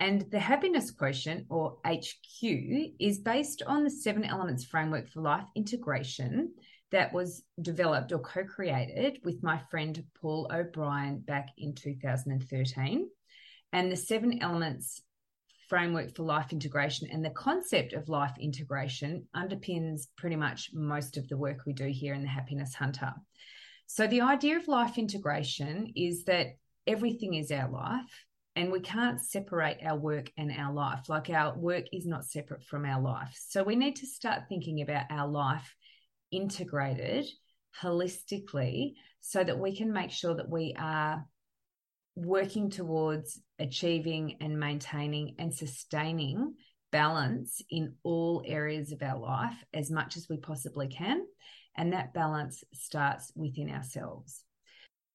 And the happiness quotient, or HQ, is based on the seven elements framework for life integration that was developed or co created with my friend Paul O'Brien back in 2013. And the seven elements framework for life integration and the concept of life integration underpins pretty much most of the work we do here in the Happiness Hunter. So, the idea of life integration is that everything is our life and we can't separate our work and our life. Like our work is not separate from our life. So we need to start thinking about our life integrated holistically so that we can make sure that we are working towards achieving and maintaining and sustaining balance in all areas of our life as much as we possibly can. And that balance starts within ourselves.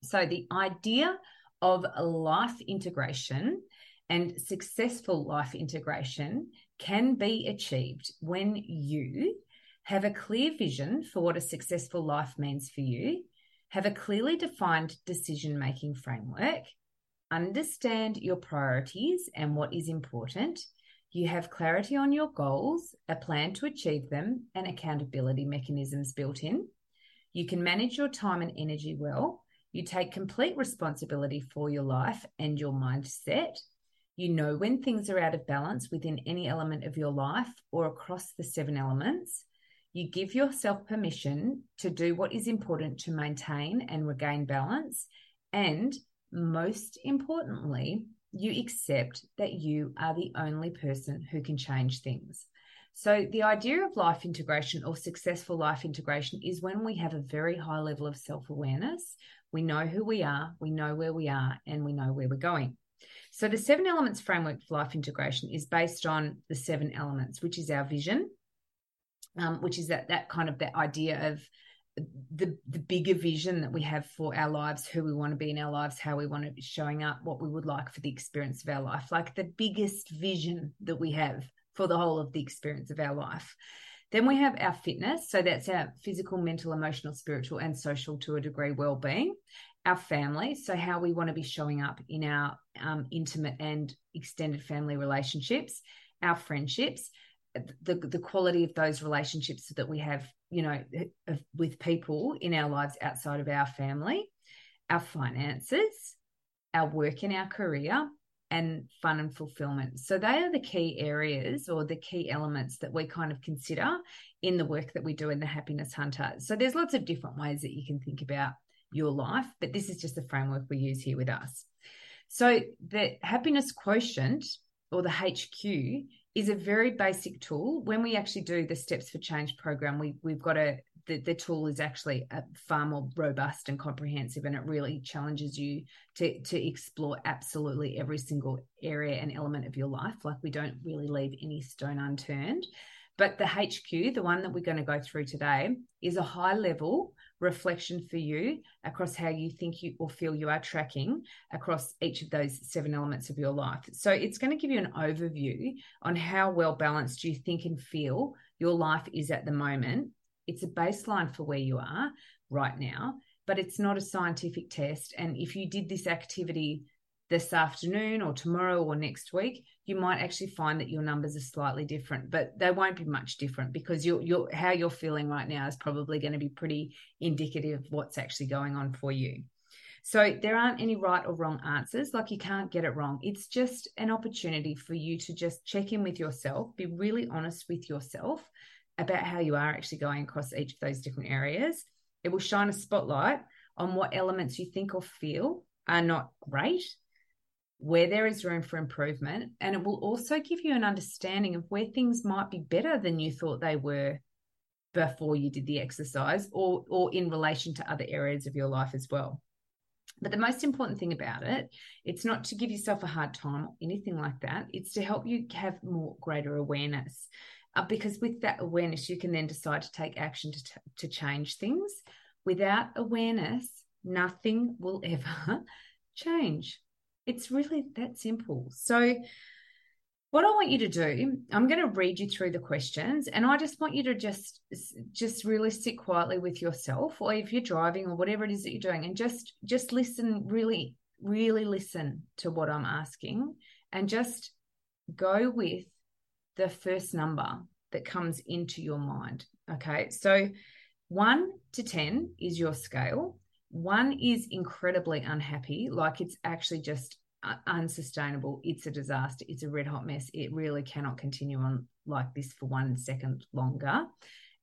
So, the idea of life integration and successful life integration can be achieved when you have a clear vision for what a successful life means for you, have a clearly defined decision making framework, understand your priorities and what is important. You have clarity on your goals, a plan to achieve them, and accountability mechanisms built in. You can manage your time and energy well you take complete responsibility for your life and your mindset. You know when things are out of balance within any element of your life or across the seven elements. You give yourself permission to do what is important to maintain and regain balance. And most importantly, you accept that you are the only person who can change things. So, the idea of life integration or successful life integration is when we have a very high level of self awareness, we know who we are, we know where we are, and we know where we're going. So, the seven elements framework for life integration is based on the seven elements, which is our vision, um, which is that that kind of that idea of the the bigger vision that we have for our lives, who we want to be in our lives, how we want to be showing up, what we would like for the experience of our life, like the biggest vision that we have for the whole of the experience of our life. Then we have our fitness. So that's our physical, mental, emotional, spiritual, and social to a degree well being. Our family. So how we want to be showing up in our um, intimate and extended family relationships, our friendships, the, the quality of those relationships that we have, you know, with people in our lives outside of our family, our finances, our work in our career, and fun and fulfillment. So they are the key areas or the key elements that we kind of consider in the work that we do in the Happiness Hunter. So there's lots of different ways that you can think about your life, but this is just the framework we use here with us. So the happiness quotient or the HQ is a very basic tool. When we actually do the Steps for Change program, we, we've got a the, the tool is actually uh, far more robust and comprehensive and it really challenges you to to explore absolutely every single area and element of your life like we don't really leave any stone unturned but the HQ the one that we're going to go through today is a high level reflection for you across how you think you or feel you are tracking across each of those seven elements of your life. So it's going to give you an overview on how well balanced you think and feel your life is at the moment it's a baseline for where you are right now, but it's not a scientific test. And if you did this activity this afternoon or tomorrow or next week, you might actually find that your numbers are slightly different, but they won't be much different because you're, you're, how you're feeling right now is probably going to be pretty indicative of what's actually going on for you. So there aren't any right or wrong answers. Like you can't get it wrong. It's just an opportunity for you to just check in with yourself, be really honest with yourself about how you are actually going across each of those different areas. It will shine a spotlight on what elements you think or feel are not great, where there is room for improvement, and it will also give you an understanding of where things might be better than you thought they were before you did the exercise or or in relation to other areas of your life as well. But the most important thing about it, it's not to give yourself a hard time or anything like that. It's to help you have more greater awareness. Uh, because with that awareness, you can then decide to take action to, t- to change things. Without awareness, nothing will ever change. It's really that simple. So, what I want you to do, I'm going to read you through the questions and I just want you to just just really sit quietly with yourself or if you're driving or whatever it is that you're doing and just just listen really really listen to what I'm asking and just go with the first number that comes into your mind. Okay? So 1 to 10 is your scale. 1 is incredibly unhappy, like it's actually just uh, unsustainable. It's a disaster. It's a red hot mess. It really cannot continue on like this for one second longer.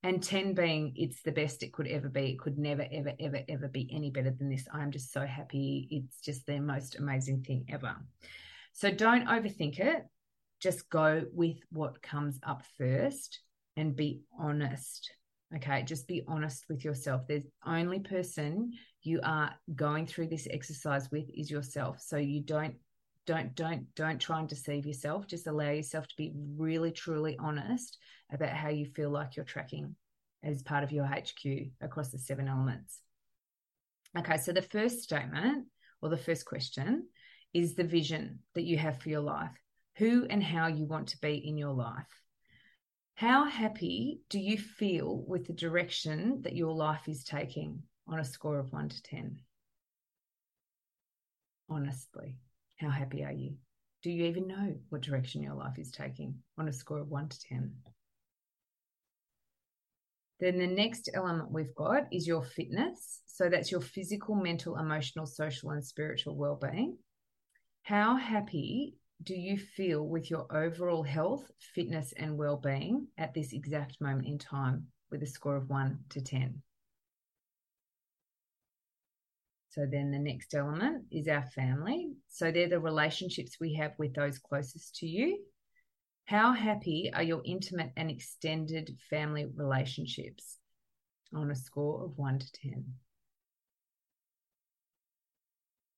And 10 being it's the best it could ever be. It could never, ever, ever, ever be any better than this. I'm just so happy. It's just the most amazing thing ever. So don't overthink it. Just go with what comes up first and be honest. Okay. Just be honest with yourself. There's only person you are going through this exercise with is yourself. So you don't don't don't don't try and deceive yourself. Just allow yourself to be really truly honest about how you feel like you're tracking as part of your HQ across the seven elements. Okay, so the first statement or the first question is the vision that you have for your life. Who and how you want to be in your life. How happy do you feel with the direction that your life is taking? on a score of one to 10? Honestly, how happy are you? Do you even know what direction your life is taking on a score of one to 10? Then the next element we've got is your fitness. So that's your physical, mental, emotional, social, and spiritual well being. How happy do you feel with your overall health, fitness, and well being at this exact moment in time with a score of one to 10? So then the next element is our family. So they're the relationships we have with those closest to you. How happy are your intimate and extended family relationships on a score of 1 to 10?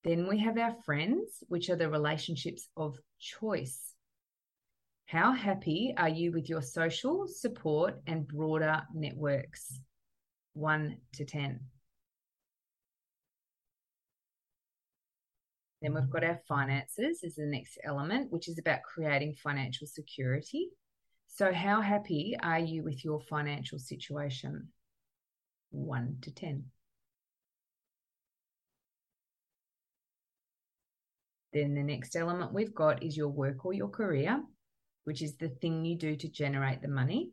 Then we have our friends, which are the relationships of choice. How happy are you with your social support and broader networks? 1 to 10. Then we've got our finances as the next element, which is about creating financial security. So, how happy are you with your financial situation? One to 10. Then the next element we've got is your work or your career, which is the thing you do to generate the money.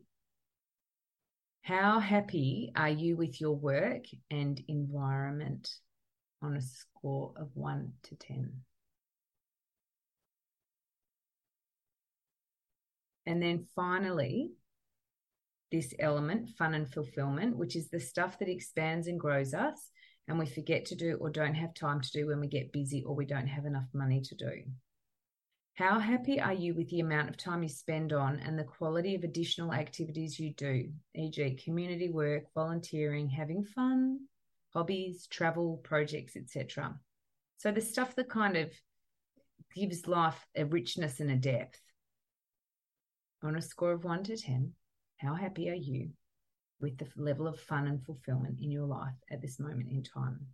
How happy are you with your work and environment? on a score of 1 to 10. And then finally, this element, fun and fulfillment, which is the stuff that expands and grows us and we forget to do or don't have time to do when we get busy or we don't have enough money to do. How happy are you with the amount of time you spend on and the quality of additional activities you do, e.g., community work, volunteering, having fun, hobbies, travel, projects, etc. So the stuff that kind of gives life a richness and a depth. On a score of one to 10, how happy are you with the level of fun and fulfillment in your life at this moment in time?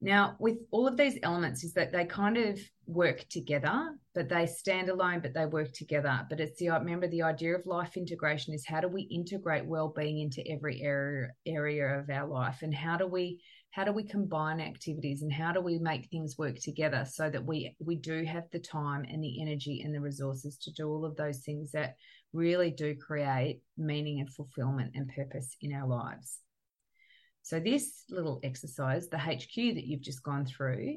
Now, with all of these elements, is that they kind of work together, but they stand alone, but they work together. But it's the remember the idea of life integration is how do we integrate well-being into every area area of our life, and how do we how do we combine activities, and how do we make things work together so that we we do have the time and the energy and the resources to do all of those things that really do create meaning and fulfillment and purpose in our lives. So, this little exercise, the HQ that you've just gone through,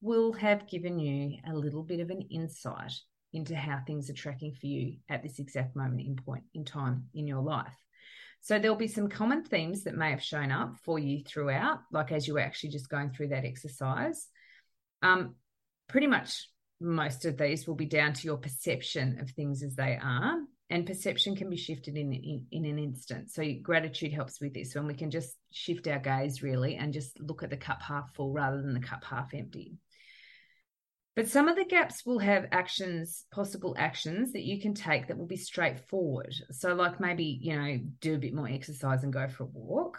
will have given you a little bit of an insight into how things are tracking for you at this exact moment in point in time in your life. So there'll be some common themes that may have shown up for you throughout, like as you were actually just going through that exercise. Um, pretty much most of these will be down to your perception of things as they are, and perception can be shifted in, in, in an instant. So gratitude helps with this, when we can just shift our gaze really and just look at the cup half full rather than the cup half empty. But some of the gaps will have actions, possible actions that you can take that will be straightforward. So, like maybe, you know, do a bit more exercise and go for a walk.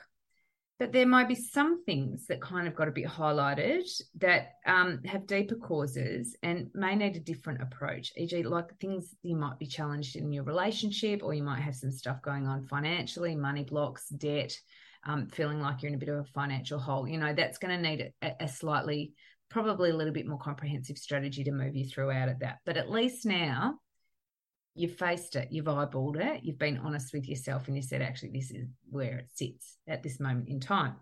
But there might be some things that kind of got a bit highlighted that um, have deeper causes and may need a different approach. E.g., like things you might be challenged in your relationship, or you might have some stuff going on financially, money blocks, debt, um, feeling like you're in a bit of a financial hole. You know, that's going to need a, a slightly probably a little bit more comprehensive strategy to move you through out of that. But at least now you've faced it, you've eyeballed it, you've been honest with yourself, and you said, actually, this is where it sits at this moment in time.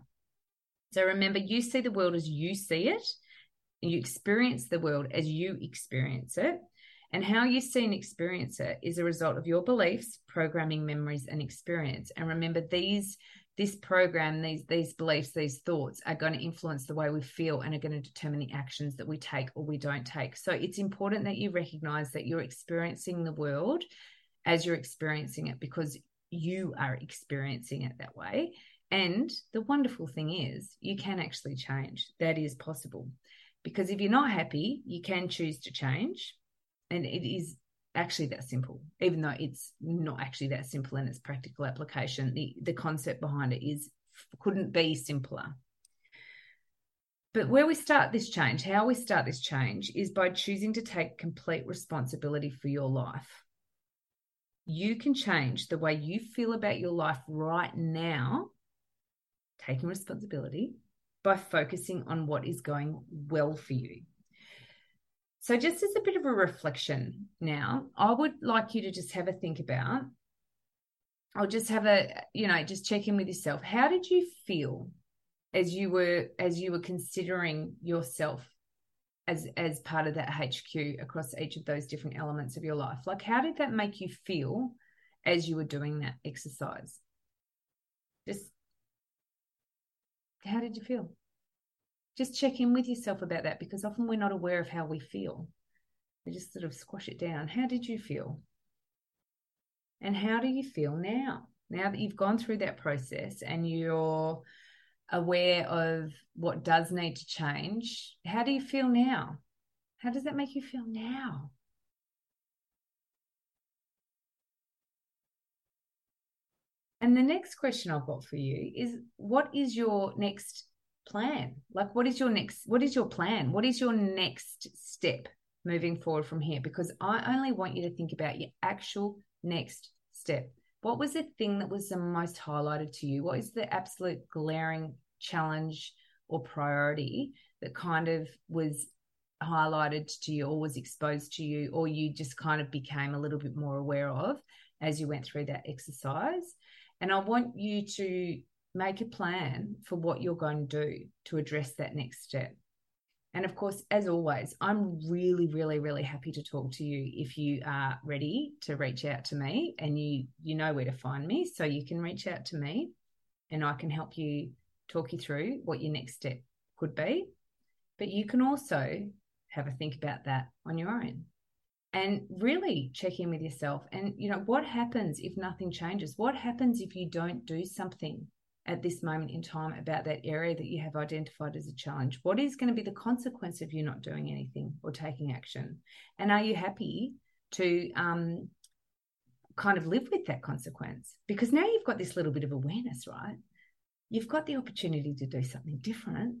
So remember, you see the world as you see it, and you experience the world as you experience it. And how you see and experience it is a result of your beliefs, programming, memories, and experience. And remember, these this program, these these beliefs, these thoughts are going to influence the way we feel and are going to determine the actions that we take or we don't take. So it's important that you recognize that you're experiencing the world as you're experiencing it because you are experiencing it that way. And the wonderful thing is, you can actually change. That is possible. Because if you're not happy, you can choose to change. And it is actually that simple, even though it's not actually that simple in its practical application. The, the concept behind it is couldn't be simpler. But where we start this change, how we start this change is by choosing to take complete responsibility for your life. You can change the way you feel about your life right now, taking responsibility by focusing on what is going well for you. So, just as a bit of a reflection now, I would like you to just have a think about, I'll just have a, you know, just check in with yourself. How did you feel as you were as you were considering yourself as as part of that HQ across each of those different elements of your life? Like, how did that make you feel as you were doing that exercise? Just how did you feel? Just check in with yourself about that because often we're not aware of how we feel. We just sort of squash it down. How did you feel? And how do you feel now? Now that you've gone through that process and you're aware of what does need to change, how do you feel now? How does that make you feel now? And the next question I've got for you is what is your next plan? Like, what is your next, what is your plan? What is your next step moving forward from here? Because I only want you to think about your actual next step. What was the thing that was the most highlighted to you? What is the absolute glaring challenge or priority that kind of was highlighted to you or was exposed to you, or you just kind of became a little bit more aware of as you went through that exercise? And I want you to make a plan for what you're going to do to address that next step. And of course, as always, I'm really, really, really happy to talk to you if you are ready to reach out to me and you you know where to find me. So you can reach out to me and I can help you talk you through what your next step could be. But you can also have a think about that on your own and really check in with yourself. And you know, what happens if nothing changes? What happens if you don't do something? At this moment in time about that area that you have identified as a challenge? What is going to be the consequence of you not doing anything or taking action? And are you happy to um, kind of live with that consequence? Because now you've got this little bit of awareness, right? You've got the opportunity to do something different.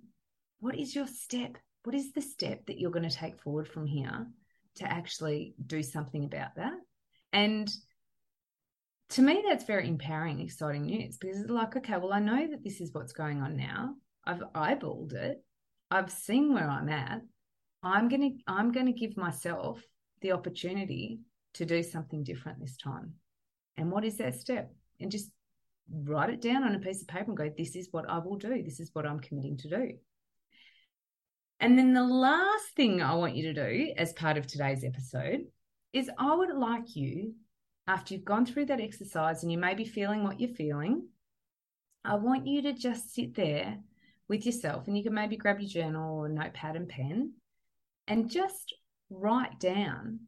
What is your step? What is the step that you're going to take forward from here to actually do something about that? And to me, that's very empowering, exciting news because it's like, okay, well, I know that this is what's going on now. I've eyeballed it. I've seen where I'm at. I'm gonna I'm gonna give myself the opportunity to do something different this time. And what is that step? And just write it down on a piece of paper and go, this is what I will do. This is what I'm committing to do. And then the last thing I want you to do as part of today's episode is I would like you after you've gone through that exercise and you may be feeling what you're feeling, I want you to just sit there with yourself and you can maybe grab your journal or notepad and pen and just write down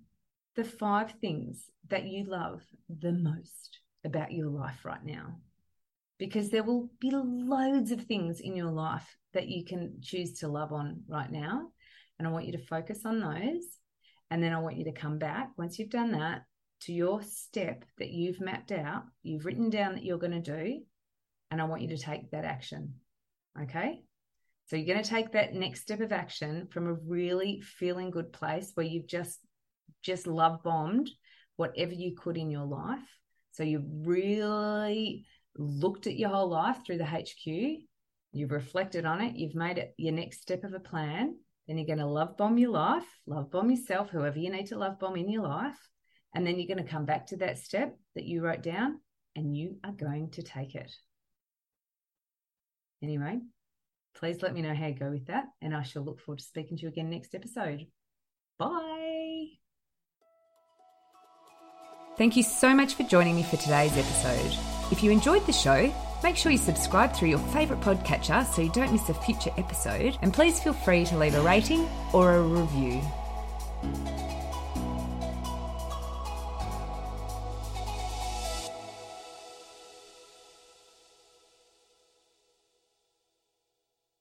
the five things that you love the most about your life right now. Because there will be loads of things in your life that you can choose to love on right now. And I want you to focus on those. And then I want you to come back once you've done that to your step that you've mapped out, you've written down that you're going to do. And I want you to take that action. Okay. So you're going to take that next step of action from a really feeling good place where you've just just love bombed whatever you could in your life. So you've really looked at your whole life through the HQ, you've reflected on it, you've made it your next step of a plan. Then you're going to love bomb your life, love bomb yourself, whoever you need to love bomb in your life. And then you're going to come back to that step that you wrote down and you are going to take it. Anyway, please let me know how you go with that. And I shall look forward to speaking to you again next episode. Bye. Thank you so much for joining me for today's episode. If you enjoyed the show, make sure you subscribe through your favourite podcatcher so you don't miss a future episode. And please feel free to leave a rating or a review.